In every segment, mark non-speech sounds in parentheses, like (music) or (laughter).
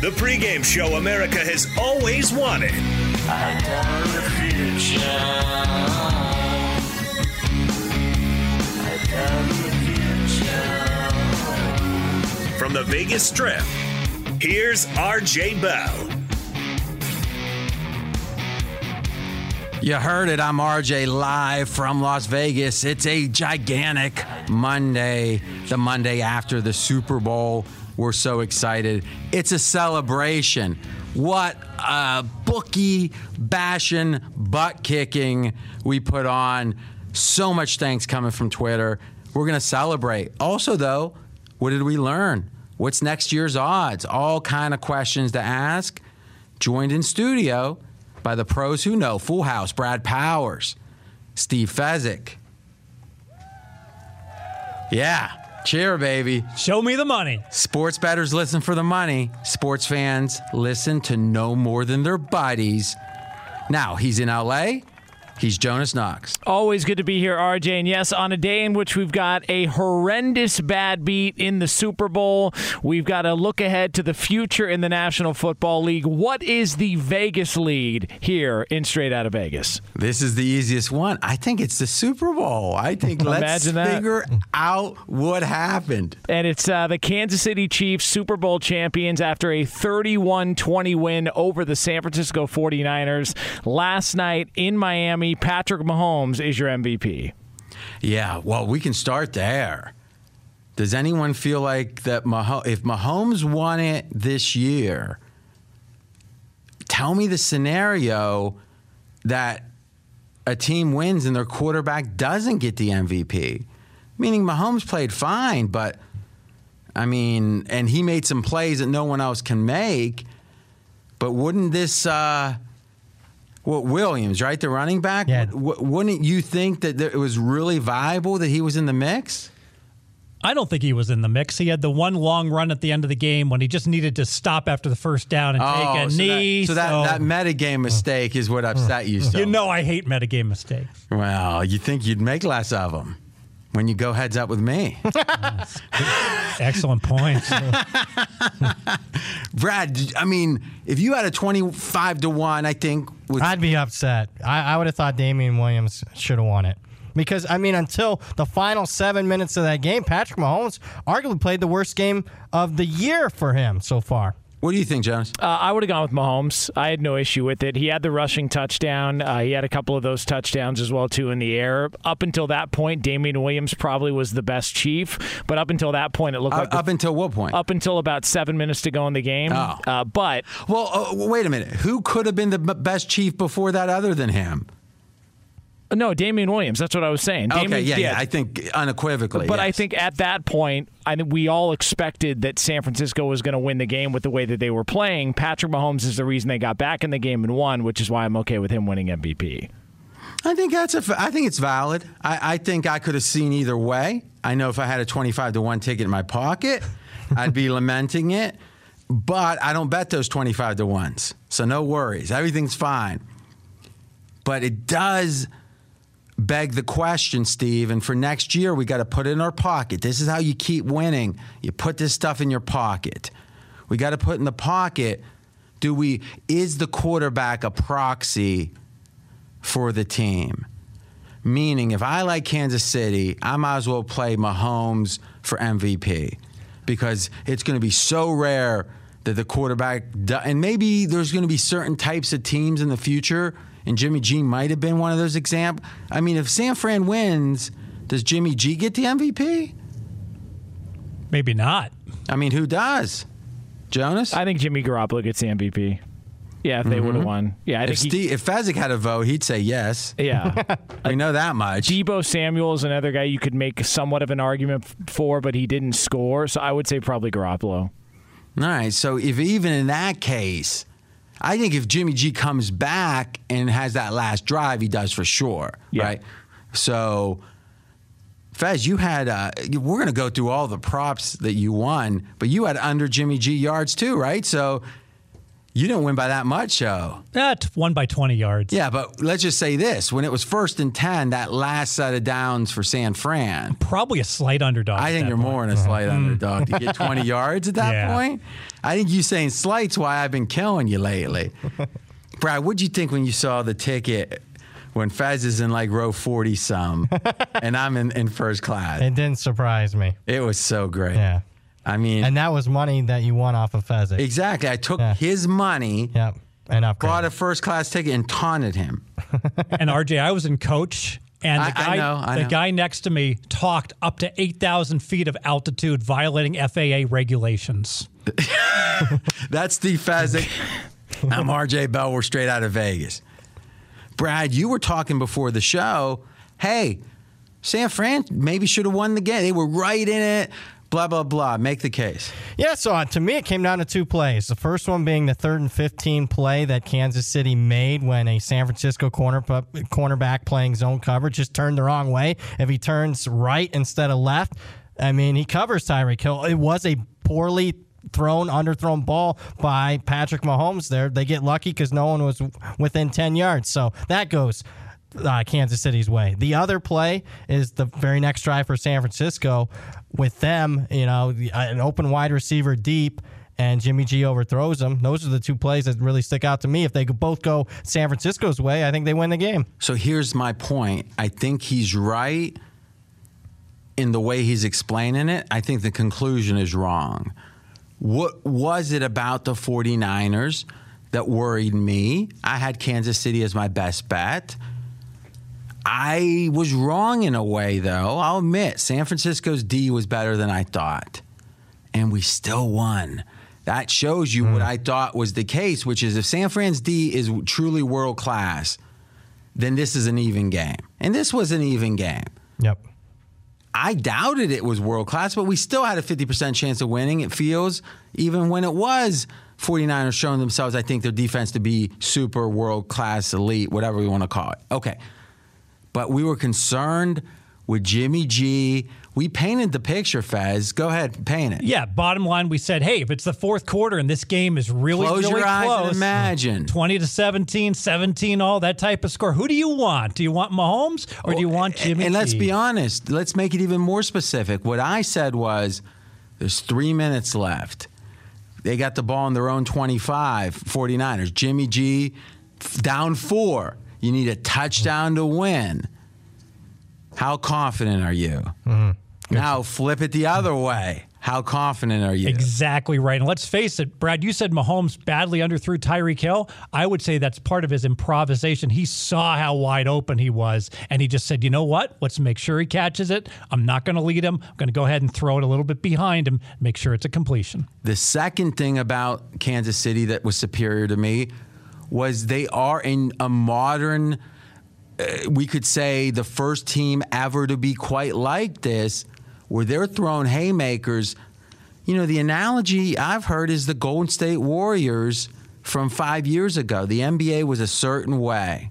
The pregame show America has always wanted. From the Vegas Strip, here's RJ Bell. You heard it. I'm RJ live from Las Vegas. It's a gigantic Monday, the Monday after the Super Bowl. We're so excited. It's a celebration. What a bookie bashing, butt kicking we put on. So much thanks coming from Twitter. We're going to celebrate. Also, though, what did we learn? What's next year's odds? All kind of questions to ask. Joined in studio by the pros who know. Full House, Brad Powers, Steve Fezzik. Yeah, cheer, baby. Show me the money. Sports bettors listen for the money. Sports fans listen to no more than their buddies. Now, he's in LA. He's Jonas Knox. Always good to be here, RJ. And yes, on a day in which we've got a horrendous bad beat in the Super Bowl, we've got to look ahead to the future in the National Football League. What is the Vegas lead here in Straight Out of Vegas? This is the easiest one. I think it's the Super Bowl. I think (laughs) let's figure out what happened. And it's uh, the Kansas City Chiefs Super Bowl champions after a 31 20 win over the San Francisco 49ers last night in Miami. Patrick Mahomes is your MVP. Yeah, well, we can start there. Does anyone feel like that Mah- if Mahomes won it this year, tell me the scenario that a team wins and their quarterback doesn't get the MVP? Meaning Mahomes played fine, but I mean, and he made some plays that no one else can make. But wouldn't this uh well, Williams, right, the running back. Yeah. W- wouldn't you think that it was really viable that he was in the mix? I don't think he was in the mix. He had the one long run at the end of the game when he just needed to stop after the first down and take oh, a Oh, so knee. That, so that, that metagame mistake is what upset you (laughs) so. you know I hate metagame mistakes. Well, you think you'd make less of them when you go heads up with me. (laughs) Excellent point. (laughs) Brad, I mean, if you had a 25 to 1, I think with I'd be upset. I, I would have thought Damien Williams should have won it. Because, I mean, until the final seven minutes of that game, Patrick Mahomes arguably played the worst game of the year for him so far. What do you think, Jonas? Uh, I would have gone with Mahomes. I had no issue with it. He had the rushing touchdown. Uh, he had a couple of those touchdowns as well too in the air. Up until that point, Damien Williams probably was the best chief. But up until that point, it looked Uh, like the- up until what point? up until about seven minutes to go in the game. Oh. Uh, but Well, uh, wait a minute. Who could have been the best chief before that other than him? No, Damien Williams. That's what I was saying. okay, Damien- yeah, yeah, I think unequivocally. But I think at that point, I think we all expected that San Francisco was going to win the game with the way that they were playing. Patrick Mahomes is the reason they got back in the game and won, which is why I'm okay with him winning MVP. I think that's a. I think it's valid. I, I think I could have seen either way. I know if I had a twenty-five to one ticket in my pocket, (laughs) I'd be lamenting it. But I don't bet those twenty-five to ones, so no worries. Everything's fine. But it does beg the question, Steve. And for next year, we got to put it in our pocket. This is how you keep winning. You put this stuff in your pocket. We got to put in the pocket. Do we? Is the quarterback a proxy for the team? Meaning, if I like Kansas City, I might as well play Mahomes for MVP because it's going to be so rare that the quarterback, and maybe there's going to be certain types of teams in the future, and Jimmy G might have been one of those examples. I mean, if San Fran wins, does Jimmy G get the MVP? Maybe not. I mean, who does? Jonas? I think Jimmy Garoppolo gets the MVP. Yeah, if they would have mm-hmm. won. Yeah, I if, think he, Steve, if Fezzik had a vote, he'd say yes. Yeah. (laughs) we know that much. Deebo Samuel is another guy you could make somewhat of an argument for, but he didn't score. So I would say probably Garoppolo. All right. So if even in that case, I think if Jimmy G comes back and has that last drive, he does for sure. Yeah. Right. So, Fez, you had. Uh, we're going to go through all the props that you won, but you had under Jimmy G yards too, right? So. You didn't win by that much, though. Ah, that one by 20 yards. Yeah, but let's just say this: when it was first and ten, that last set of downs for San Fran, Probably a slight underdog. I think you're point. more in a slight mm-hmm. underdog to get 20 (laughs) yards at that Yeah. point. I think you saying slight's why I've been killing you lately. (laughs) Brad, what'd you think when you saw the ticket when Fez is in like row 40 some (laughs) and I'm in, in first class? It didn't surprise me. It was so great. Yeah. I mean, And that was money that you won off of Fezzik. exactly. I took Yeah. his money, Yep. And upgrade. bought a first class ticket, and taunted him. (laughs) And RJ, I was in coach, and the I guy, know, I the know. guy next to me talked up to 8,000 feet of altitude, violating FAA regulations. (laughs) That's Steve Fezzik. (laughs) I'm RJ Bell. We're straight out of Vegas. Brad, you were talking before the show. Hey, San Fran maybe should have won the game. They were right in it. Blah blah blah. Make the case. Yeah, so uh, to me, it came down to two plays. The first one being the third and 15 play that Kansas City made when a San Francisco corner cornerback playing zone coverage just turned the wrong way. If he turns right instead of left, I mean, he covers Tyreek Hill. It was a poorly thrown, underthrown ball by Patrick Mahomes there. They get lucky because no one was within 10 yards. So that goes uh, Kansas City's way. The other play is the very next drive for San Francisco with them, you know, uh, an open wide receiver deep. And Jimmy G overthrows them. Those are the two plays that really stick out to me. If they both go San Francisco's way, I think they win the game. So here's my point. I think he's right in the way he's explaining it. I think the conclusion is wrong. What was it about the 49ers that worried me? I had Kansas City as my best bet. I was wrong in a way, though. I'll admit, San Francisco's D was better than I thought. And we still won. That shows you what hmm. I thought was the case, which is if San Fran's D is truly world class, then this is an even game. And this was an even game. Yep. I doubted it was world class, but we still had a 50% chance of winning, it feels, even when it was 49ers showing themselves, I think, their defense to be super world class, elite, whatever we want to call it. Okay. But we were concerned with Jimmy G. We painted the picture, Fez. Go ahead, paint it. Yeah, bottom line, we said, hey, if it's the fourth quarter and this game is really, really Close really your eyes close, and imagine. 20 to 17, 17, all that type of score. Who do you want? Do you want Mahomes or do you oh, want Jimmy? Oh, And let's be honest. Let's make it even more specific. What I said was there's three minutes left. They got the ball in their own 25, 49ers. Jimmy G down four. You need a touchdown to win. How confident are you? Mm-hmm. Now flip it the other way. How confident are you? Exactly right. And let's face it, Brad, you said Mahomes badly underthrew Tyreek Hill. I would say that's part of his improvisation. He saw how wide open he was, and he just said, you know what? Let's make sure he catches it. I'm not going to lead him. I'm going to go ahead and throw it a little bit behind him, make sure it's a completion. The second thing about Kansas City that was superior to me was they are in a modern, uh, we could say, the first team ever to be quite like this, where they're throwing haymakers. You know, the analogy I've heard is the Golden State Warriors from five years ago. The NBA was a certain way,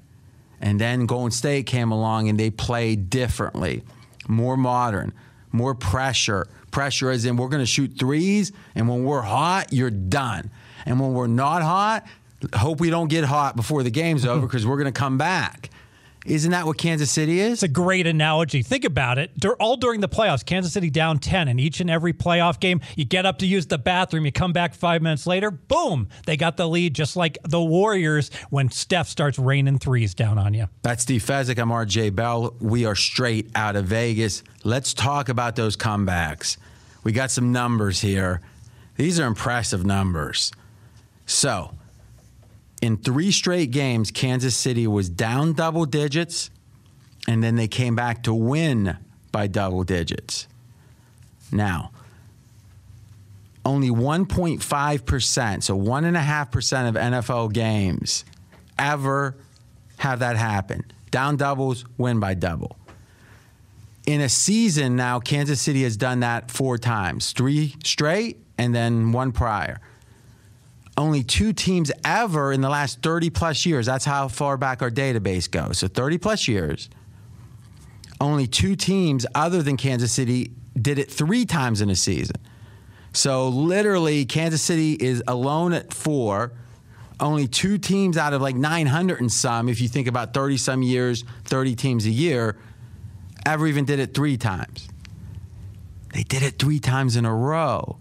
and then Golden State came along and they played differently, more modern, more pressure. Pressure as in we're going to shoot threes, and when we're hot, you're done. And when we're not hot, hope we don't get hot before the game's over (laughs) because we're going to come back. Isn't that what Kansas City is? It's a great analogy. Think about it. Dur- all during the playoffs, Kansas City down 10 in each and every playoff game. You get up to use the bathroom, you come back five minutes later, boom, they got the lead, just like the Warriors when Steph starts raining threes down on you. That's Steve Fezzik. I'm RJ Bell. We are straight out of Vegas. Let's talk about those comebacks. We got some numbers here. These are impressive numbers. So, in three straight games, Kansas City was down double digits, and then they came back to win by double digits. Now, only 1.5%, so 1.5% of NFL games ever have that happen. Down doubles, win by double. In a season now, Kansas City has done that four times three straight and then one prior only two teams ever in the last 30 plus years. That's how far back our database goes. So 30 plus years. Only two teams other than Kansas City did it three times in a season. So literally, Kansas City is alone at four. Only two teams out of like 900 and some, if you think about 30 some years, 30 teams a year, ever even did it three times. They did it three times in a row.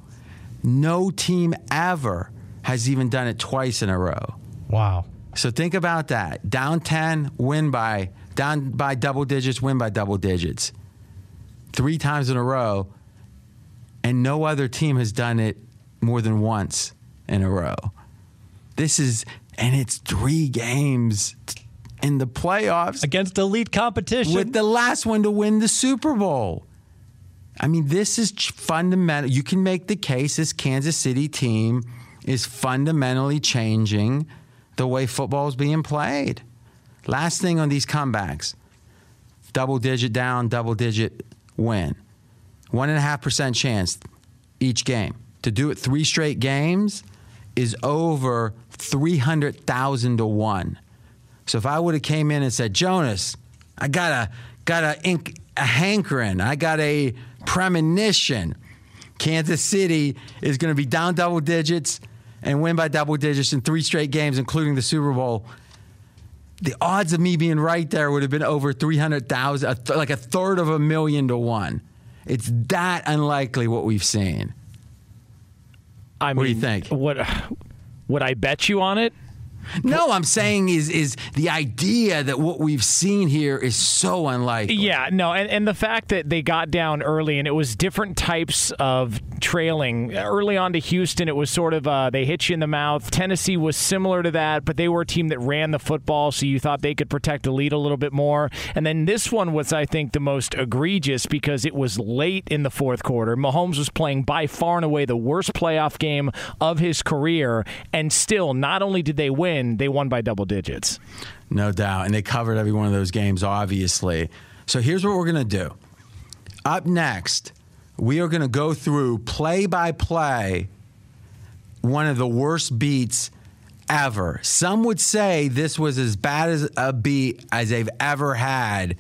No team ever has even done it twice in a row. Wow. So think about that. Down 10, win by down by double digits, win by double digits. 3 times in a row and no other team has done it more than once in a row. This is and it's 3 games in the playoffs against elite competition with the last one to win the Super Bowl. I mean, this is fundamental. You can make the case this Kansas City team is fundamentally changing the way football is being played. Last thing on these comebacks double digit down, double digit win. One and a half percent chance each game. To do it three straight games is over 300,000 to one. So if I would have came in and said, Jonas, I got a, got a, a hankering, I got a premonition. Kansas City is going to be down double digits and win by double digits in three straight games, including the Super Bowl, the odds of me being right there would have been over 300,000, like a third of a million to one. It's that unlikely what we've seen. I mean, what do you think? What would I bet you on it? No, I'm saying is is the idea that what we've seen here is so unlikely. Yeah, no, and, and the fact that they got down early and it was different types of trailing. Early on to Houston, it was sort of uh, they hit you in the mouth. Tennessee was similar to that, but they were a team that ran the football, so you thought they could protect the lead a little bit more. And then this one was, I think, the most egregious because it was late in the fourth quarter. Mahomes was playing by far and away the worst playoff game of his career, and still, not only did they win win, they won by double digits. No doubt. And they covered every one of those games, obviously. So here's what we're going to do. Up next, we are going to go through play by play one of the worst beats ever. Some would say this was as bad as a beat as they've ever had.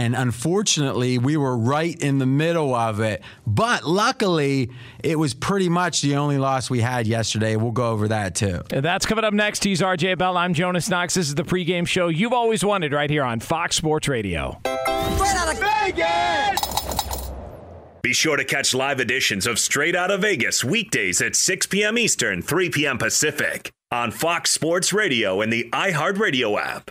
And unfortunately, we were right in the middle of it. But luckily, it was pretty much the only loss we had yesterday. We'll go over that too. That's coming up next. He's RJ Bell. I'm Jonas Knox. This is the pregame show you've always wanted right here on Fox Sports Radio. Straight out of Vegas! Be sure to catch live editions of Straight Out of Vegas weekdays at 6 p.m. Eastern, 3 p.m. Pacific on Fox Sports Radio and the iHeartRadio app.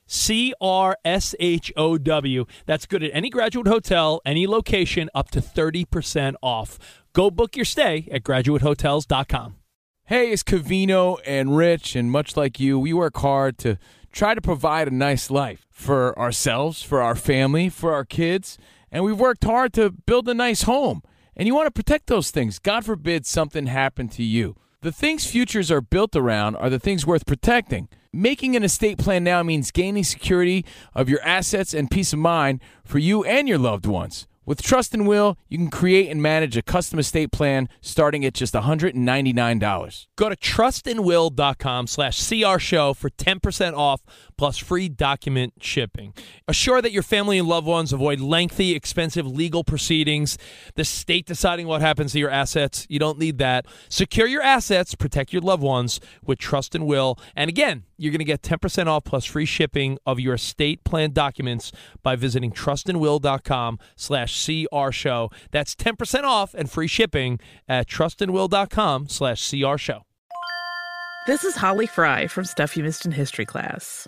C R S H O W. That's good at any graduate hotel, any location, up to 30% off. Go book your stay at graduatehotels.com. Hey, it's Covino and Rich, and much like you, we work hard to try to provide a nice life for ourselves, for our family, for our kids, and we've worked hard to build a nice home. And you want to protect those things. God forbid something happened to you. The things futures are built around are the things worth protecting. Making an estate plan now means gaining security of your assets and peace of mind for you and your loved ones. With Trust and Will, you can create and manage a custom estate plan starting at just $199. Go to trustandwill.com slash crshow for 10% off plus free document shipping. Assure that your family and loved ones avoid lengthy, expensive legal proceedings, the state deciding what happens to your assets. You don't need that. Secure your assets, protect your loved ones with Trust and Will. And again, you're going to get 10% off plus free shipping of your estate plan documents by visiting trustandwill.com slash crshow. That's 10% off and free shipping at trustandwill.com slash crshow. This is Holly Fry from Stuff You Missed in History class.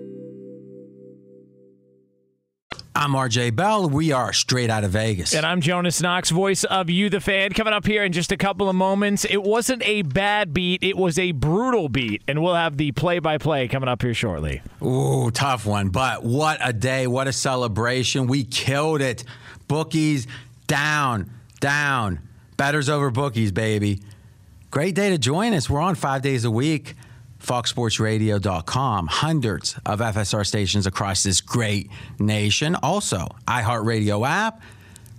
I'm RJ Bell. We are straight out of Vegas. And I'm Jonas Knox, voice of You, the fan. Coming up here in just a couple of moments. It wasn't a bad beat, it was a brutal beat. And we'll have the play by play coming up here shortly. Ooh, tough one. But what a day. What a celebration. We killed it. Bookies down, down. Bettors over bookies, baby. Great day to join us. We're on five days a week. FoxSportsRadio.com. Hundreds of FSR stations across this great nation. Also, iHeartRadio app,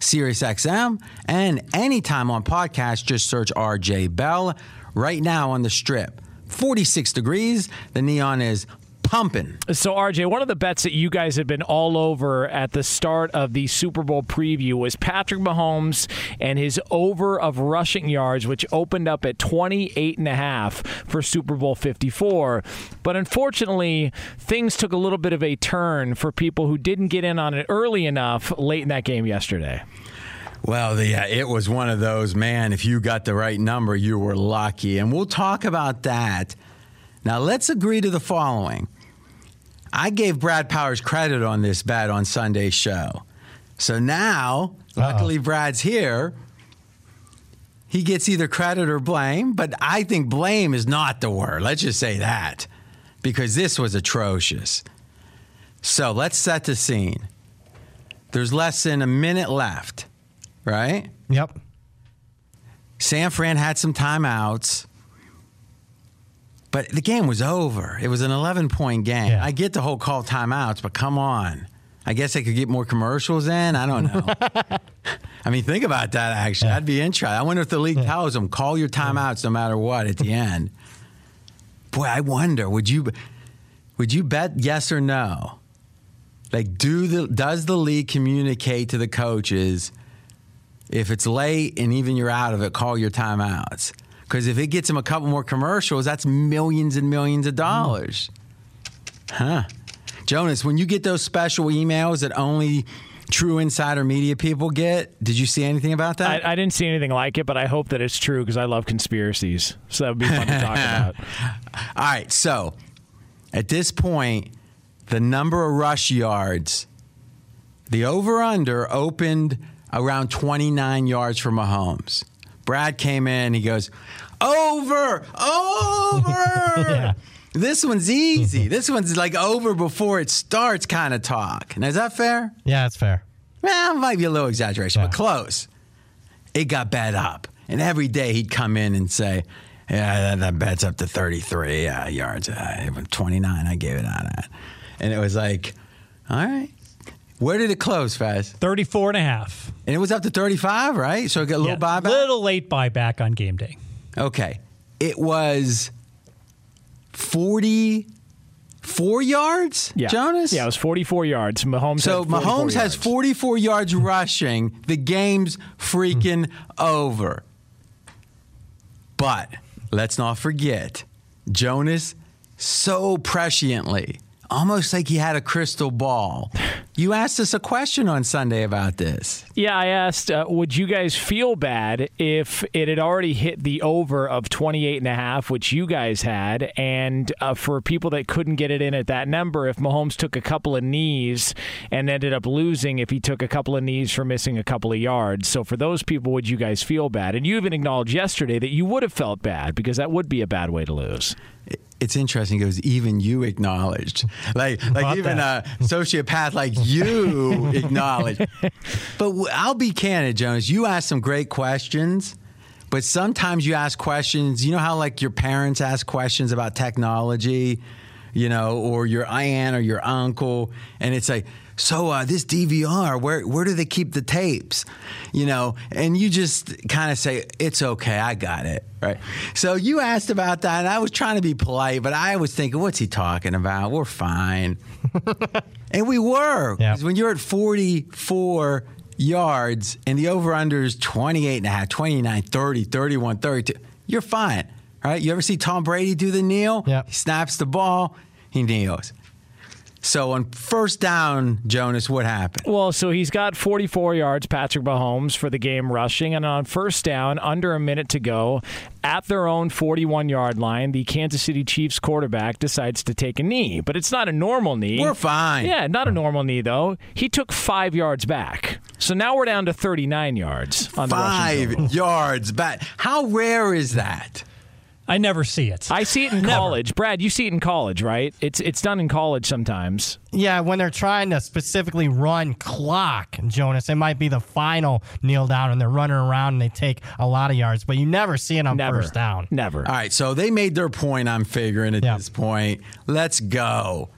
SiriusXM, and anytime on podcast, just search RJ Bell. Right now on the strip, 46 degrees. The neon is pumping. So, RJ, one of the bets that you guys have been all over at the start of the Super Bowl preview was Patrick Mahomes and his over of rushing yards, which opened up at 28 and a half for Super Bowl 54. But unfortunately, things took a little bit of a turn for people who didn't get in on it early enough late in that game yesterday. Well, the, uh, it was one of those, man, if you got the right number, you were lucky. And we'll talk about that. Now, let's agree to the following. I gave Brad Powers credit on this bet on Sunday's show. So now, luckily, Uh-oh. Brad's here. He gets either credit or blame, but I think blame is not the word. Let's just say that because this was atrocious. So let's set the scene. There's less than a minute left, right? Yep. San Fran had some timeouts, but the game was over. It was an 11 point game. Yeah. I get the whole call timeouts, but come on. I guess they could get more commercials in. I don't know. (laughs) I mean, think about that. Actually, I'd be interested. I wonder if the league tells them call your timeouts no matter what at the (laughs) end. Boy, I wonder. Would you would you bet yes or no? Like, do the does the league communicate to the coaches if it's late and even you're out of it, call your timeouts? Because if it gets him a couple more commercials, that's millions and millions of dollars. Huh. Jonas, when you get those special emails that only true insider media people get, did you see anything about that? I, I didn't see anything like it, but I hope that it's true because I love conspiracies. So that would be fun to talk (laughs) about. All right, so at this point, the number of rush yards, the over under opened around 29 yards for Mahomes. Brad came in, he goes, over, over. (laughs) This one's easy. this one's like over before it starts kind of talk. Now, is that fair? Yeah, that's fair. Well, it might be a little exaggeration, but close. It got bet up. And every day he'd come in and say, Yeah, that, that bet's up to 33 uh, yards. Uh, 29, I gave it on that. And it was like, All right. Where did it close, Faz? 34 and a half. And it was up to 35, right? So it got a little Yeah, buyback? Little late buyback on game day. Okay. It was 44 yards, Yeah. Jonas? Yeah, it was 44 yards. Mahomes. So had 44 Mahomes has 44 yards rushing. The game's freaking over. But let's not forget, Jonas so presciently, almost like he had a crystal ball. You asked us a question on Sunday about this. Yeah, I asked, uh, would you guys feel bad if it had already hit the over of 28 and a half, which you guys had, and uh, for people that couldn't get it in at that number, if Mahomes took a couple of knees and ended up losing if he took a couple of knees for missing a couple of yards. So for those people, would you guys feel bad? And you even acknowledged yesterday that you would have felt bad because that would be a bad way to lose. It's interesting because even you acknowledged, like, like About even that. a sociopath like you (laughs) acknowledged. But w- I'll be candid, Jonas. You asked some great questions, but sometimes you ask questions. You know how like your parents ask questions about technology, you know, or your aunt or your uncle, and it's like, so uh, this DVR, where where do they keep the tapes? You know, and you just kind of say, it's okay, I got it, right? So you asked about that, and I was trying to be polite, but I was thinking, what's he talking about? We're fine, (laughs) and we were. Yeah. 'Cause When you're at 44 yards and the over under is 28 and a half, 29, 30, 31, 32, you're fine, right? You ever see Tom Brady do the kneel? Yeah. He snaps the ball, he kneels. So on first down, Jonas, what happened? Well, so he's got 44 yards, Patrick Mahomes, for the game rushing. And on first down, under a minute to go, at their own 41 yard line, the Kansas City Chiefs quarterback decides to take a knee. But it's not a normal knee. We're fine. Yeah, not a normal knee, though. He took five yards back. So now we're down to 39 yards on the. Five yards back. How rare is that? I never see it. I see it in (laughs) college. Brad, you see it in college, right? It's it's done in college sometimes. Yeah, when they're trying to specifically run clock, Jonas, it might be the final kneel down and they're running around and they take a lot of yards, but you never see it on Never. first down. Never. All right, so they made their point, I'm figuring at Yeah. this point. Let's go.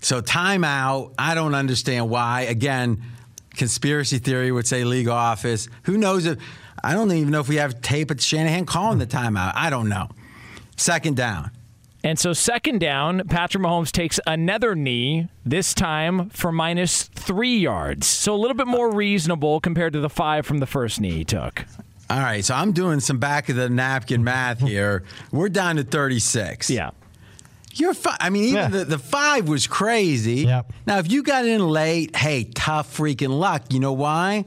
So timeout. I don't understand why. Again, conspiracy theory would say league office. Who knows if I don't even know if we have tape at Shanahan calling the timeout. I don't know. Second down. And so, second down, Patrick Mahomes takes another knee, this time for minus three yards. So, a little bit more reasonable compared to the five from the first knee he took. All right, so I'm doing some back of the napkin math here. We're down to 36. Yeah. You're fi- I mean, even Yeah. the, the five was crazy. Yep. Now, if you got in late, hey, tough freaking luck. You know why?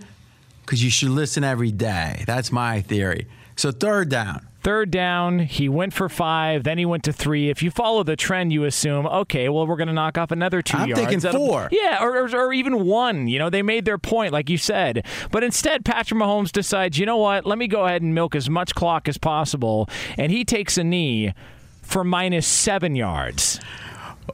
Because you should listen every day. That's my theory. So, third down. Third down, he went for five, then he went to three. If you follow the trend, you assume, okay, well, we're going to knock off another 2 I'm yards. thinking That'll- four. Yeah, or, or, or even one. You know, they made their point, like you said. But instead, Patrick Mahomes decides, you know what? Let me go ahead and milk as much clock as possible. And he takes a knee for minus seven yards. (laughs)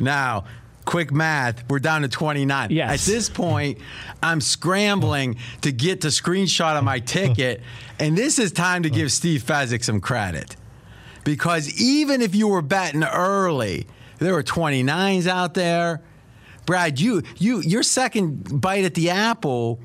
now, quick math, we're down to 29. Yes. At this point, I'm scrambling to get the screenshot of my ticket, (laughs) and this is time to give Steve Fezzik some credit. Because even if you were betting early, there were 29s out there. Brad, you you your second bite at the apple,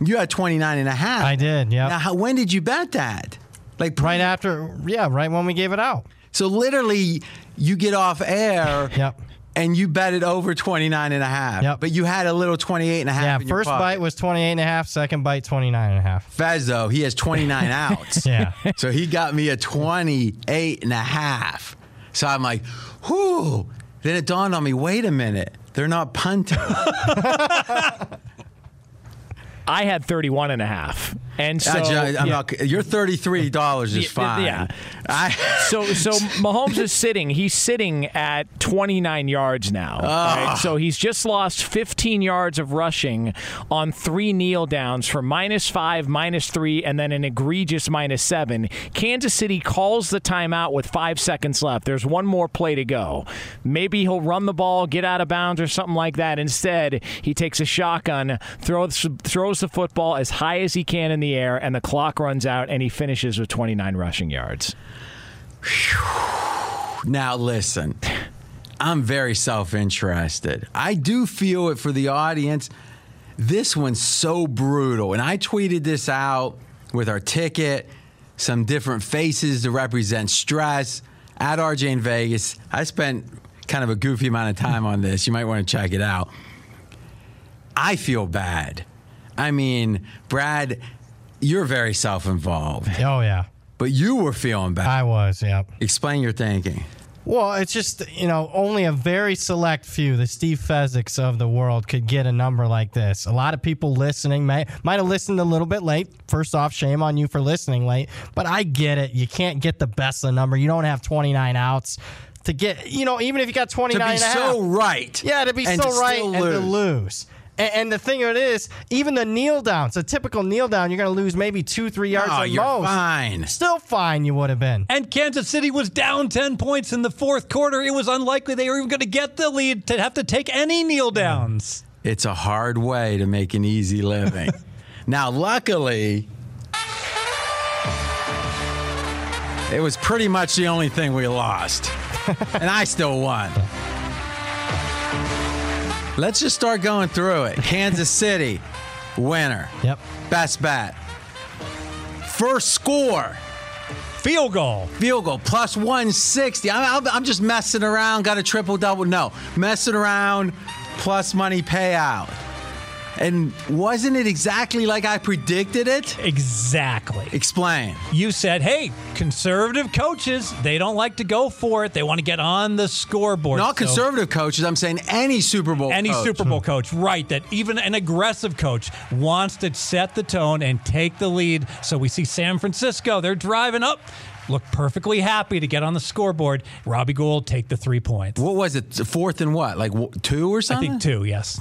you had 29 and a half. I did, yeah. Now, how, when did you bet that? Like right after, yeah, right when we gave it out. So literally, you get off air. Yep. And you bet it over 29 and a half. Yep. But you had a little 28 and a half. Yeah, in your first pocket. bite was 28 and a half, second bite 29 and a half. Fez, though, he has 29 (laughs) outs. Yeah. So he got me a 28 and a half. So I'm like, whoo. Then it dawned on me, wait a minute. They're not punting. (laughs) I had 31 and a half. And so I yeah. not- your $33 is Yeah, fine. yeah. I, so so (laughs) Mahomes is sitting. He's sitting at 29 yards now. Ah. right? So he's just lost 15 yards of rushing on three kneel downs for minus five, minus three, and then an egregious minus seven. Kansas City calls the timeout with five seconds left. There's one more play to go. Maybe he'll run the ball, get out of bounds, or something like that. Instead, he takes a shotgun, throws throws the football as high as he can in the air, and the clock runs out, and he finishes with 29 rushing yards. Now, listen, I'm very self interested. I do feel it for the audience. This one's so brutal. And I tweeted this out with our ticket, some different faces to represent stress at RJ in Vegas. I spent kind of a goofy amount of time on this. You might want to check it out. I feel bad. I mean, Brad, you're very self involved. Oh, yeah. But you were feeling bad. I was, yeah. Explain your thinking. Well, it's just, you know, only a very select few, the Steve Fezzicks of the world, could get a number like this. A lot of people listening may, might have listened a little bit late. First off, shame on you for listening late. But I get it. You can't get the best of the number. You don't have 29 outs. To get, you know, even if you got 29 To be a half. so right. Yeah, to be so right still and to lose. Lose. And, and the thing of it is, even the kneel downs, a typical kneel down, you're going to lose maybe two, three yards Oh, at you're most. fine. Still fine, you would have been. And Kansas City was down 10 points in the fourth quarter. It was unlikely they were even going to get the lead to have to take any kneel downs. It's a hard way to make an easy living. (laughs) now, luckily, it was pretty much the only thing we lost. (laughs) and I still won. Let's just start going through it. Kansas (laughs) City, winner. Yep. Best bet. First score. Field goal. Field goal plus 160. I'm, just messing around. Got a triple double. No, messing around plus money payout. And wasn't it exactly like I predicted it? Exactly. Explain. You said, hey, conservative coaches, they don't like to go for it. They want to get on the scoreboard. Not So- conservative coaches. I'm saying any Super Bowl. Any coach. Super Bowl coach, right? That even an aggressive coach wants to set the tone and take the lead. So we see San Francisco, they're driving up, look perfectly happy to get on the scoreboard. Robbie Gould take the three points. What was it? Fourth and what? Like two or something? I think two, yes.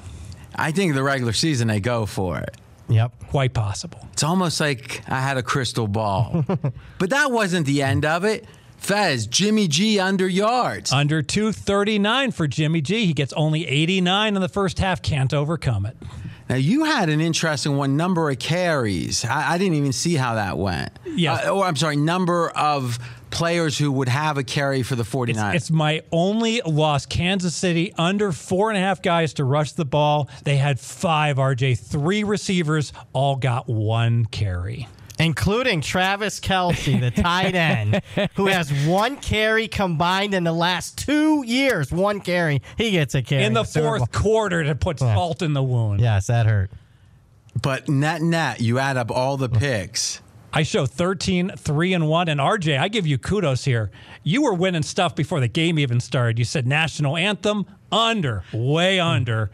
I think the regular season they go for it. Yep. Quite possible. It's almost like I had a crystal ball. (laughs) but that wasn't the end of it. Fez, Jimmy G under yards. Under 239 for Jimmy G. He gets only 89 in the first half, can't overcome it. Now you had an interesting one, number of carries. I, I didn't even see how that went. Yes. Uh, or I'm sorry, number of players who would have a carry for the 49ers. It's my only loss. Kansas City under four and a half guys to rush the ball. They had five, RJ, three receivers, all got one carry. Including Travis Kelce, the tight end, who has one carry combined in the last two years. One carry, he gets a carry In the Super fourth Bowl. quarter to put salt in the wound. Yes, that hurt. but net net, you add up all the picks. I show 13, 3 and 1. And RJ, I give you kudos here. You were winning stuff before the game even started. You said national anthem, under, way hmm. under.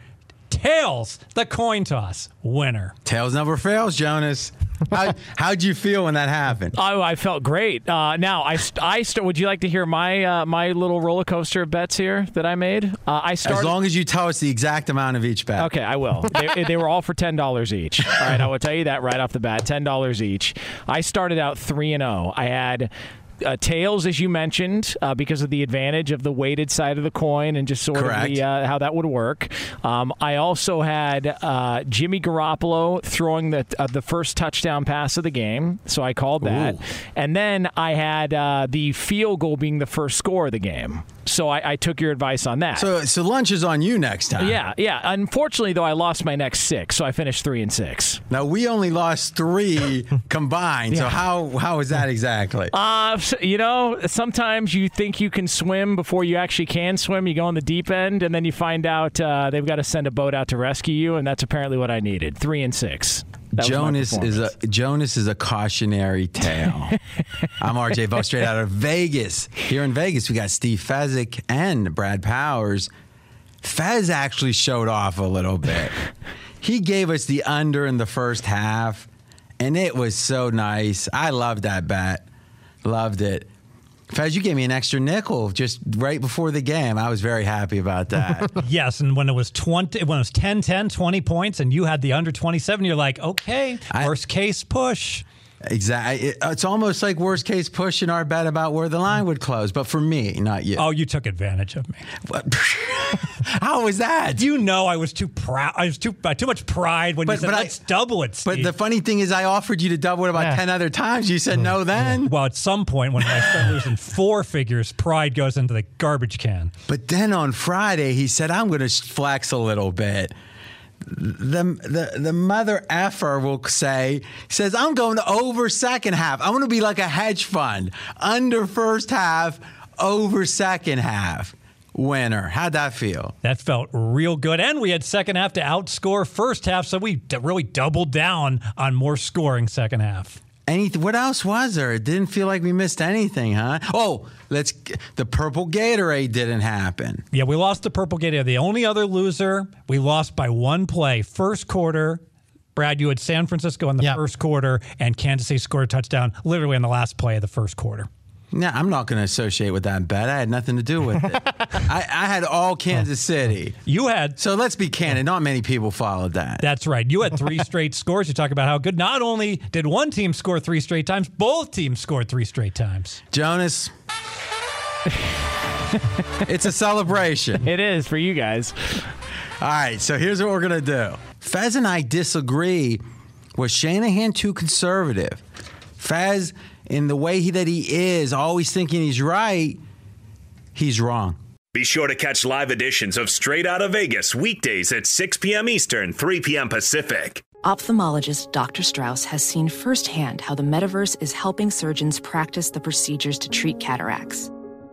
Tails, the coin toss, winner. Tails never fails, Jonas. How, how'd you feel when that happened? Oh, I felt great. Uh, now, I, st- I st- would you like to hear my uh, my little roller coaster of bets here that I made? Uh, I started. As long as you tell us the exact amount of each bet. Okay, I will. they, (laughs) they were all for ten dollars each. All right, I will tell you that right off the bat, ten dollars each. I started out three and zero. I had uh, tails, as you mentioned, uh, because of the advantage of the weighted side of the coin and just sort Correct. of the, uh, how that would work. Um, I also had uh, Jimmy Garoppolo throwing the uh, the first touchdown pass of the game, so I called that. Ooh. And then I had uh, the field goal being the first score of the game, so I, I took your advice on that. So, so lunch is on you next time. yeah, yeah. Unfortunately, though, I lost my next six, so I finished three and six. Now we only lost three (laughs) combined. So how how is that exactly? Uh, you know, sometimes you think you can swim before you actually can swim. You go on the deep end, and then you find out uh, they've got to send a boat out to rescue you, and that's apparently what I needed. Three and six. That Jonas is a. Jonas is a cautionary tale. (laughs) I'm RJ Bell, straight out of Vegas. Here in Vegas, we got Steve Fezzik and Brad Powers. Fez actually showed off a little bit. he gave us the under in the first half, and it was so nice. I loved that bet. Loved it. Fez, you gave me an extra nickel just right before the game. I was very happy about that. (laughs) Yes, and when it was 20 when it was 10 10 20 points and you had the under 27 you're like, "Okay, I- worst case push." Exactly. It- it's almost like worst case pushing our bet about where the line would close, but for me, not you. Oh, you took advantage of me. (laughs) How was that? You know I was too proud. I was too uh, too much pride when But- you said, but "Let's double it." But the funny thing is, I offered you to double it about Yeah. 10 other times. You said no then. well, at some point when I start losing (laughs) four figures, pride goes into the garbage can. But then on Friday, he said, I'm going to flex a little bit. The, the, the mother effer will say, says, I'm going to over second half. I'm going to be like a hedge fund. Under first half, over second half. Winner. How'd that feel? That felt real good, and we had second half to outscore first half, so we really doubled down on more scoring second half. Anything? What else was there? It didn't feel like we missed anything, huh? Oh, let's. The purple Gatorade didn't happen. Yeah, we lost the Purple Gatorade. The only other loser, we lost by one play. First quarter, Brad, you had San Francisco in the Yep. first quarter, and Kansas City scored a touchdown literally on the last play of the first quarter. No, I'm not going to associate with that bet. I had nothing to do with it. (laughs) I, I had all Kansas oh. City. You had So let's be candid. Not many people followed that. That's right. You had three (laughs) straight scores. You talk about how good. Not only did one team score three straight times, both teams scored three straight times. Jonas, it's a celebration. It is for you guys. All right, so here's what we're going to do. Fez and I disagree. Was Shanahan too conservative? Fez, in the way he, that he is, always thinking he's right, he's wrong. Be sure to catch live editions of Straight Out of Vegas weekdays at 6 p.m. Eastern, 3 p.m. Pacific. Ophthalmologist Dr. Strauss has seen firsthand how the metaverse is helping surgeons practice the procedures to treat cataracts.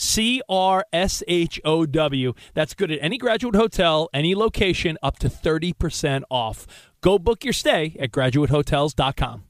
C R S H O W. That's good at any graduate hotel, any location, up to 30% off. Go book your stay at graduatehotels.com.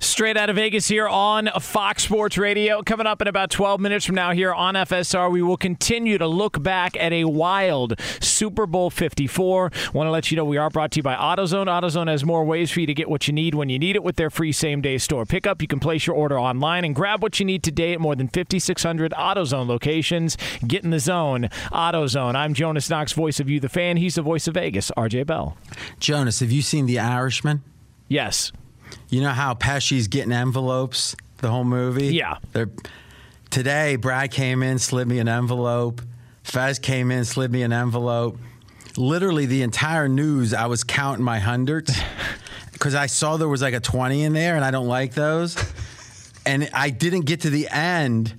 Straight out of Vegas here on Fox Sports Radio. Coming up in about 12 minutes from now here on FSR, we will continue to look back at a wild Super Bowl 54. Want to let you know we are brought to you by AutoZone. AutoZone has more ways for you to get what you need when you need it with their free same day store pickup. You can place your order online and grab what you need today at more than 5,600 AutoZone locations. Get in the zone. AutoZone. I'm Jonas Knox, voice of you, the fan. He's the voice of Vegas, RJ Bell. Jonas, have you seen The Irishman? Yes. You know how Pesci's getting envelopes the whole movie? Yeah. They're, today, Brad came in, slid me an envelope. Fez came in, slid me an envelope. Literally, the entire news, I was counting my hundreds (laughs) because I saw there was like a 20 in there, and I don't like those. And I didn't get to the end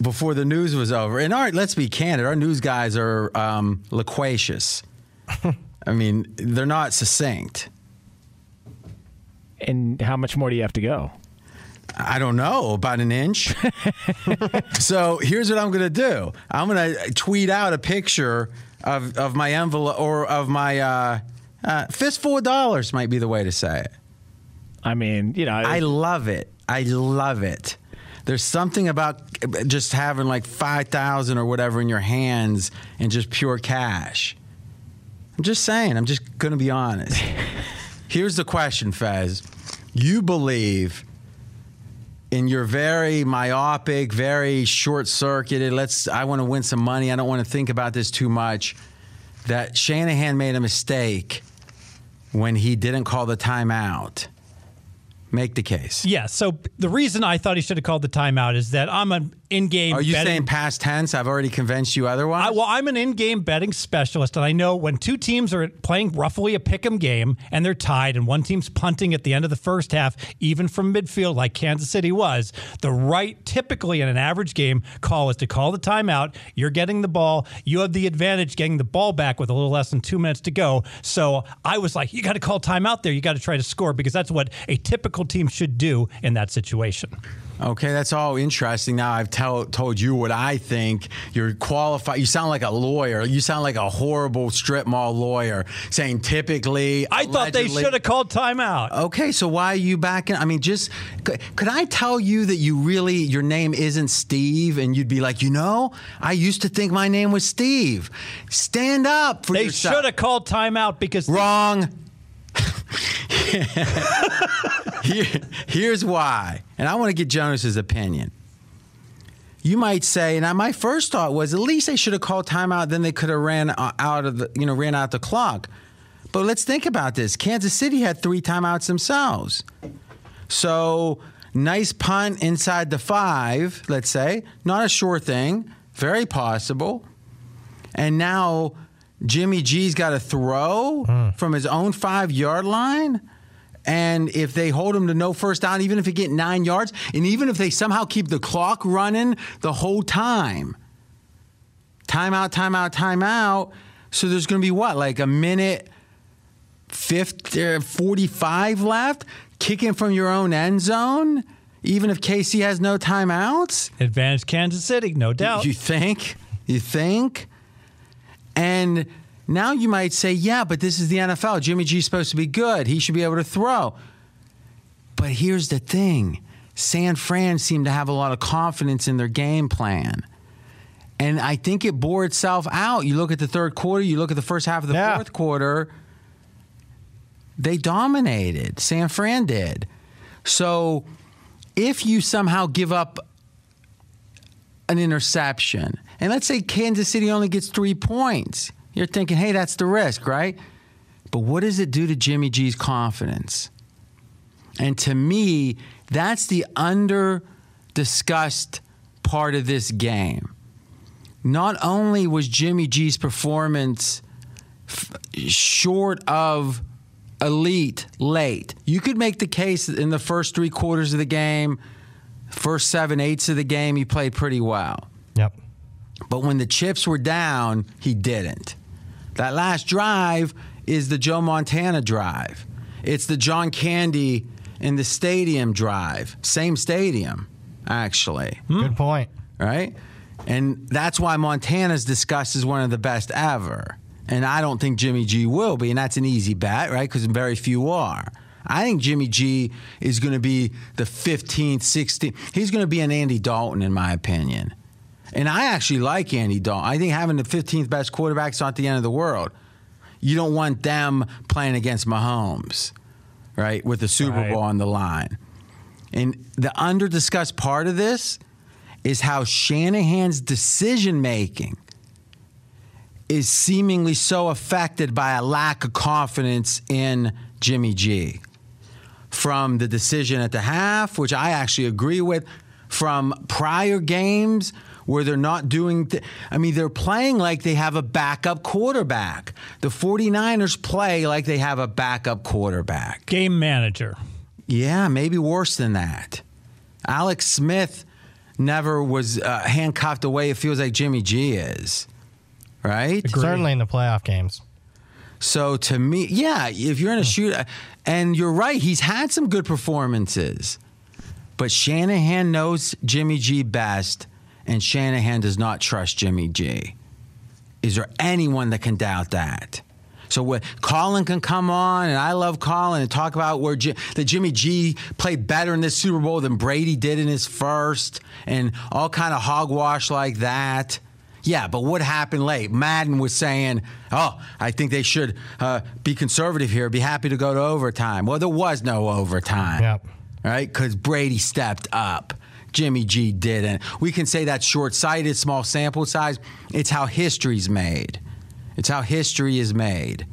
before the news was over. And all right, let's be candid, our news guys are um, loquacious. (laughs) I mean, they're not succinct. And how much more do you have to go? I don't know, about an inch. (laughs) so here's what I'm going to do I'm going to tweet out a picture of, of my envelope or of my uh, uh, fistful of dollars, might be the way to say it. I mean, you know, I love it. I love it. There's something about just having like 5,000 or whatever in your hands and just pure cash. I'm just saying, I'm just going to be honest. (laughs) Here's the question, Fez. You believe in your very myopic, very short-circuited, let's I want to win some money, I don't want to think about this too much, that Shanahan made a mistake when he didn't call the timeout. Make the case. Yeah. So the reason I thought he should have called the timeout is that I'm an in-game. Are you betting- saying past tense? I've already convinced you otherwise. I, well, I'm an in-game betting specialist, and I know when two teams are playing roughly a pick'em game and they're tied, and one team's punting at the end of the first half, even from midfield, like Kansas City was, the right, typically in an average game, call is to call the timeout. You're getting the ball. You have the advantage getting the ball back with a little less than two minutes to go. So I was like, you got to call timeout there. You got to try to score because that's what a typical team should do in that situation. Okay, that's all interesting. Now I've tell, told you what I think. You're qualified. You sound like a lawyer. You sound like a horrible strip mall lawyer saying typically. I thought they should have called timeout. Okay, so why are you backing? I mean, just could, could I tell you that you really your name isn't Steve, and you'd be like, you know, I used to think my name was Steve. Stand up for They yourself. should have called timeout because Wrong. (laughs) Here- here's why, and I want to get Jonas's opinion. You might say, and my first thought was, at least they should have called timeout. Then they could have ran uh, out of the, you know, ran out the clock. But let's think about this. Kansas City had three timeouts themselves. So nice punt inside the five, let's say, not a sure thing, very possible. And now Jimmy G's got to throw from his own five yard line. And if they hold him to no first down, even if they get nine yards, and even if they somehow keep the clock running the whole time, timeout, timeout, timeout. So there's going to be what, like a minute 50, uh, 45 left? Kicking from your own end zone? even if KC has no timeouts? Advantage Kansas City, no doubt. You think? You think? And now you might say, yeah, but this is the NFL. Jimmy G's supposed to be good. He should be able to throw. But here's the thing San Fran seemed to have a lot of confidence in their game plan. And I think it bore itself out. You look at the third quarter, you look at the first half of the Yeah. fourth quarter, they dominated. San Fran did. So if you somehow give up an interception, and let's say Kansas City only gets three points, you're thinking, hey, that's the risk, right? But what does it do to Jimmy G's confidence? And to me, that's the under discussed part of this game. Not only was Jimmy G's performance f- short of elite late, you could make the case that in the first three quarters of the game, first seven eighths of the game, he played pretty well. Yep. But when the chips were down, he didn't. That last drive is the Joe Montana drive. It's the John Candy in the stadium drive. Same stadium, actually. Hmm. Good point. Right? And that's why Montana's discussed as one of the best ever. And I don't think Jimmy G will be, and that's an easy bet, right? Because very few are. I think Jimmy G is going to be the 15th, 16th. He's going to be an Andy Dalton, in my opinion. And I actually like Andy Dalton. I think having the 15th best quarterback is not the end of the world. You don't want them playing against Mahomes, right, with the Super Right. Bowl on the line. And the under discussed part of this is how Shanahan's decision making is seemingly so affected by a lack of confidence in Jimmy G. From the decision at the half, which I actually agree with, from prior games where they're not doing, th- I mean, they're playing like they have a backup quarterback. The 49ers play like they have a backup quarterback. Game manager. Yeah, maybe worse than that. Alex Smith never was uh, handcuffed the way it feels like Jimmy G is, right? Certainly in the playoff games. So to me, yeah, if you're in a shoot, and you're right, he's had some good performances, but Shanahan knows Jimmy G best, and Shanahan does not trust Jimmy G. Is there anyone that can doubt that? So what, Colin can come on, and I love Colin and talk about where that Jimmy G played better in this Super Bowl than Brady did in his first, and all kind of hogwash like that. Yeah, but what happened late? Madden was saying, "Oh, I think they should uh, be conservative here. Be happy to go to overtime." Well, there was no overtime, Yep. right? Because Brady stepped up. Jimmy G didn't. We can say that's short-sighted, small sample size. It's how history's made. It's how history is made.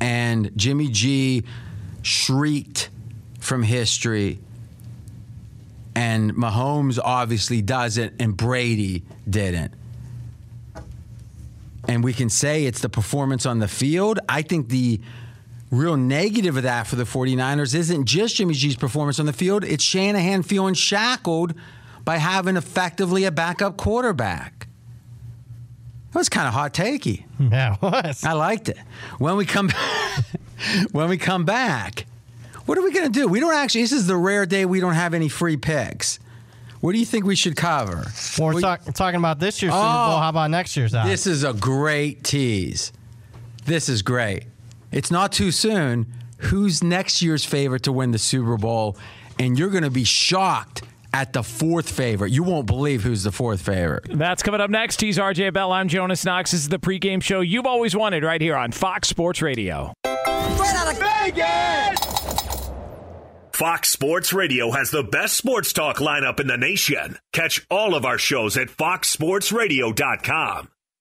And Jimmy G shrieked from history, and Mahomes obviously doesn't, and Brady didn't. And we can say it's the performance on the field. I think the real negative of that for the 49ers isn't just Jimmy G's performance on the field, it's Shanahan feeling shackled by having effectively a backup quarterback. That was kind of hot takey. (laughs) Yeah, it was. I liked it. When we come (laughs) when we come back, what are we going to do? We don't actually this is the rare day we don't have any free picks. What do you think we should cover? Well, we're, talk- talking about this year's Super Bowl. Oh. How about next year's? odds? This is a great tease. This is great. It's not too soon. Who's next year's favorite to win the Super Bowl? And you're going to be shocked at the fourth favorite. You won't believe who's the fourth favorite. That's coming up next. He's RJ Bell. I'm Jonas Knox. This is the pregame show you've always wanted right here on Fox Sports Radio. Out of Vegas. Fox Sports Radio has the best sports talk lineup in the nation. Catch all of our shows at foxsportsradio.com.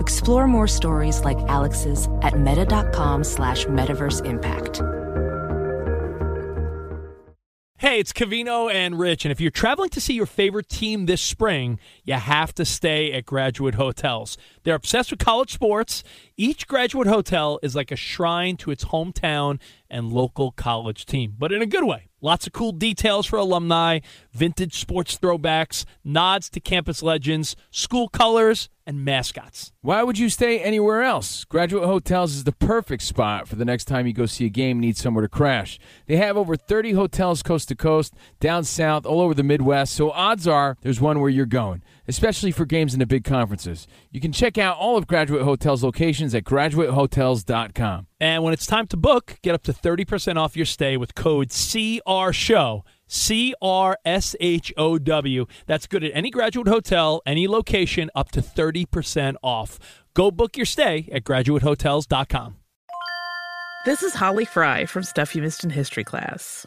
Explore more stories like Alex's at meta.com slash metaverse impact. Hey, it's Covino and Rich, and if you're traveling to see your favorite team this spring, you have to stay at Graduate Hotels. They're obsessed with college sports. Each Graduate Hotel is like a shrine to its hometown and local college team, but in a good way. Lots of cool details for alumni, vintage sports throwbacks, nods to campus legends, school colors, and mascots. Why would you stay anywhere else? Graduate Hotels is the perfect spot for the next time you go see a game and need somewhere to crash. They have over 30 hotels coast to coast, down south, all over the Midwest, so odds are there's one where you're going, especially for games in the big conferences. You can check out all of Graduate Hotels locations at graduatehotels.com. And when it's time to book, get up to 30% off your stay with code CRSHOW. C R S H O W. That's good at any graduate hotel, any location, up to 30% off. Go book your stay at graduatehotels.com. This is Holly Fry from Stuff You Missed in History class.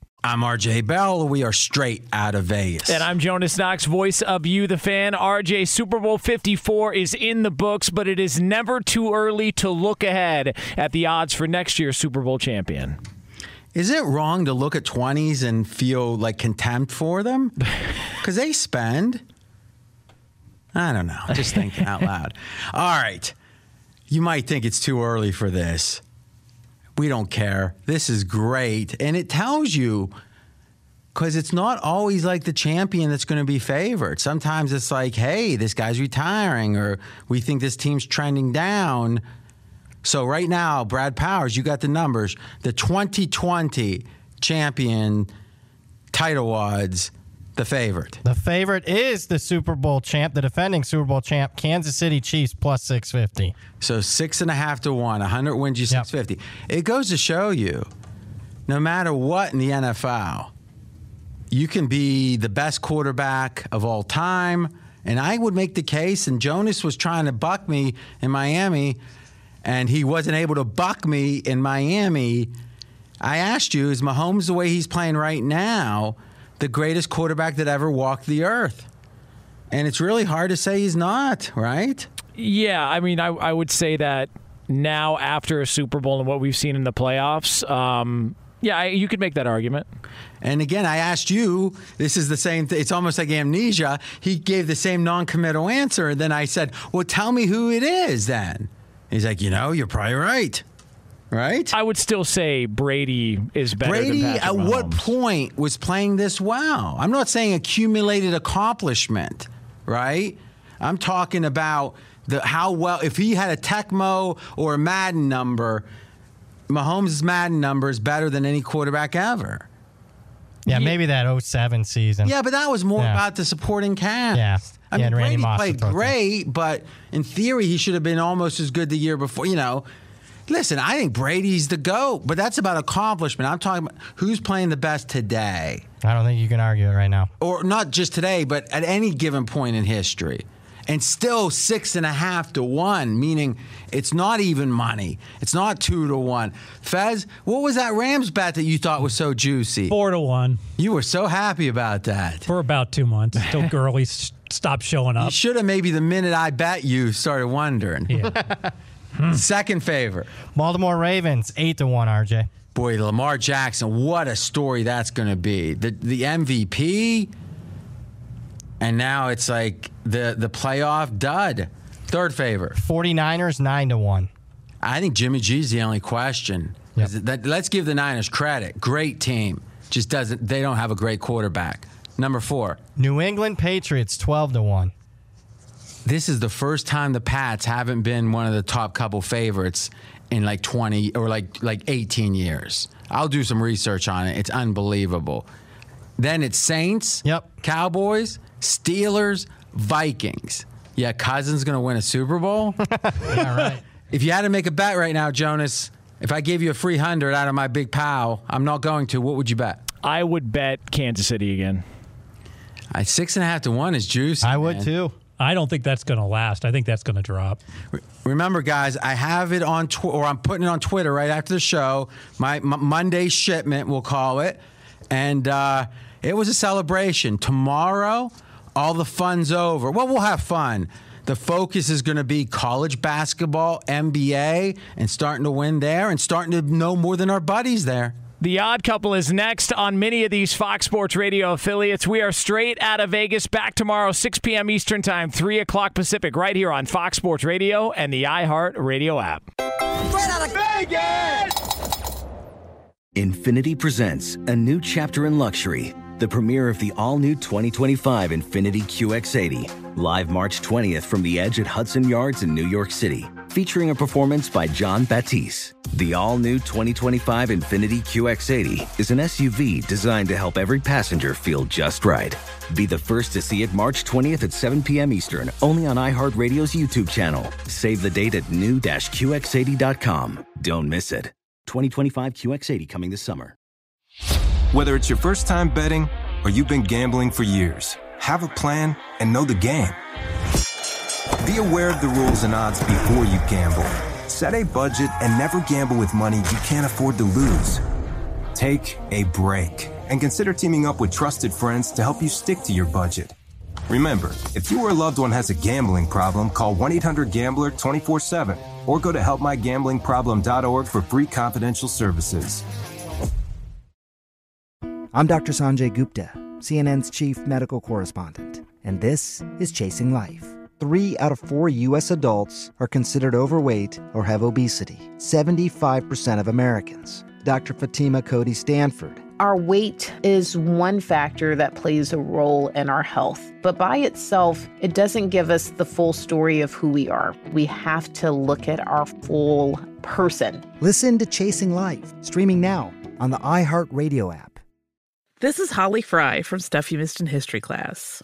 I'm RJ Bell. We are straight out of Vegas. And I'm Jonas Knox, voice of You, the fan. RJ, Super Bowl 54 is in the books, but it is never too early to look ahead at the odds for next year's Super Bowl champion. Is it wrong to look at 20s and feel like contempt for them? (laughs) Because they spend. I don't know. Just thinking out loud. (laughs) All right. You might think it's too early for this. We don't care. This is great. And it tells you because it's not always like the champion that's going to be favored. Sometimes it's like, hey, this guy's retiring, or we think this team's trending down. So, right now, Brad Powers, you got the numbers. The 2020 champion title odds the favorite. The favorite is the Super Bowl champ, the defending Super Bowl champ, Kansas City Chiefs plus 650. So six and a half to one, 100 wins you 650. Yep. It goes to show you, no matter what in the NFL, you can be the best quarterback of all time. And I would make the case, and Jonas was trying to buck me in Miami, and he wasn't able to buck me in Miami. I asked you, is Mahomes the way he's playing right now? The greatest quarterback that ever walked the earth. And it's really hard to say he's not, right? Yeah, I mean, I, I would say that now after a Super Bowl and what we've seen in the playoffs, um, yeah, I, you could make that argument. And again, I asked you, this is the same. It's almost like amnesia. He gave the same non committal answer. And then I said, well, tell me who it is then. He's like, you know, you're probably right right? I would still say Brady is better. Brady, at Mahomes. what point was playing this well? I'm not saying accumulated accomplishment, right? I'm talking about the how well. If he had a Tecmo or a Madden number, Mahomes' Madden number is better than any quarterback ever. Yeah, maybe that 07 season. Yeah, but that was more Yeah. about the supporting cast. Yeah. I Yeah, mean, and Randy Brady Moss played great, but in theory, he should have been almost as good the year before. You know, listen, I think Brady's the GOAT, but that's about accomplishment. I'm talking about who's playing the best today. I don't think you can argue it right now. Or not just today, but at any given point in history. And still six and a half to one, meaning it's not even money. It's not two to one. Fez, what was that Rams bet that you thought was so juicy? Four to one. You were so happy about that. For about two months (laughs) until Gurley s- stopped showing up. You up. should have maybe the minute I bet you started wondering. (laughs) Hmm. Second favorite. Baltimore Ravens, 8 to 1, RJ. Boy, Lamar Jackson, what a story that's going to be. The the MVP and now it's like the the playoff dud. Third favorite. 49ers, 9 to 1. I think Jimmy G's the only question. 'Cause That, let's give the Niners credit. Great team. Just doesn't they don't have a great quarterback. Number 4. New England Patriots, 12 to 1. This is the first time the Pats haven't been one of the top couple favorites in like 20 or like like 18 years. I'll do some research on it. It's unbelievable. Then it's Saints, yep. Cowboys, Steelers, Vikings. Yeah, Cousins going to win a Super Bowl? (laughs) yeah, right. If you had to make a bet right now, Jonas, if I gave you a free hundred out of my big pal, I'm not going to. What would you bet? I would bet Kansas City again. I, six and a half to one is juicy. I would man. too. I don't think that's going to last. I think that's going to drop. Remember, guys, I have it on tw- or I'm putting it on Twitter right after the show. My, m Monday shipment, we'll call it, and uh, it was a celebration. Tomorrow, all the fun's over. Well, we'll have fun. The focus is going to be college basketball, NBA, and starting to win there, and starting to know more than our buddies there. The Odd Couple is next on many of these Fox Sports Radio affiliates. We are straight out of Vegas. Back tomorrow, 6 p.m. Eastern Time, 3 o'clock Pacific, right here on Fox Sports Radio and the iHeart Radio app. Straight out of Vegas! Infiniti presents a new chapter in luxury, the premiere of the all new 2025 Infiniti QX80, live March 20th from the edge at Hudson Yards in New York City, featuring a performance by Jon Batiste. The all new 2025 Infiniti QX80 is an SUV designed to help every passenger feel just right. Be the first to see it March 20th at 7 p.m. Eastern, only on iHeartRadio's YouTube channel. Save the date at new-QX80.com. Don't miss it. 2025 QX80 coming this summer. Whether it's your first time betting or you've been gambling for years, have a plan and know the game. Be aware of the rules and odds before you gamble. Set a budget and never gamble with money you can't afford to lose. Take a break and consider teaming up with trusted friends to help you stick to your budget. Remember, if you or a loved one has a gambling problem, call 1 800 Gambler 24 7 or go to helpmygamblingproblem.org for free confidential services. I'm Dr. Sanjay Gupta, CNN's chief medical correspondent, and this is Chasing Life. Three out of four U.S. adults are considered overweight or have obesity, 75% of Americans. Dr. Fatima Cody Stanford. Our weight is one factor that plays a role in our health, but by itself, it doesn't give us the full story of who we are. We have to look at our full person. Listen to Chasing Life, streaming now on the iHeartRadio app. This is Holly Fry from Stuff You Missed in History class.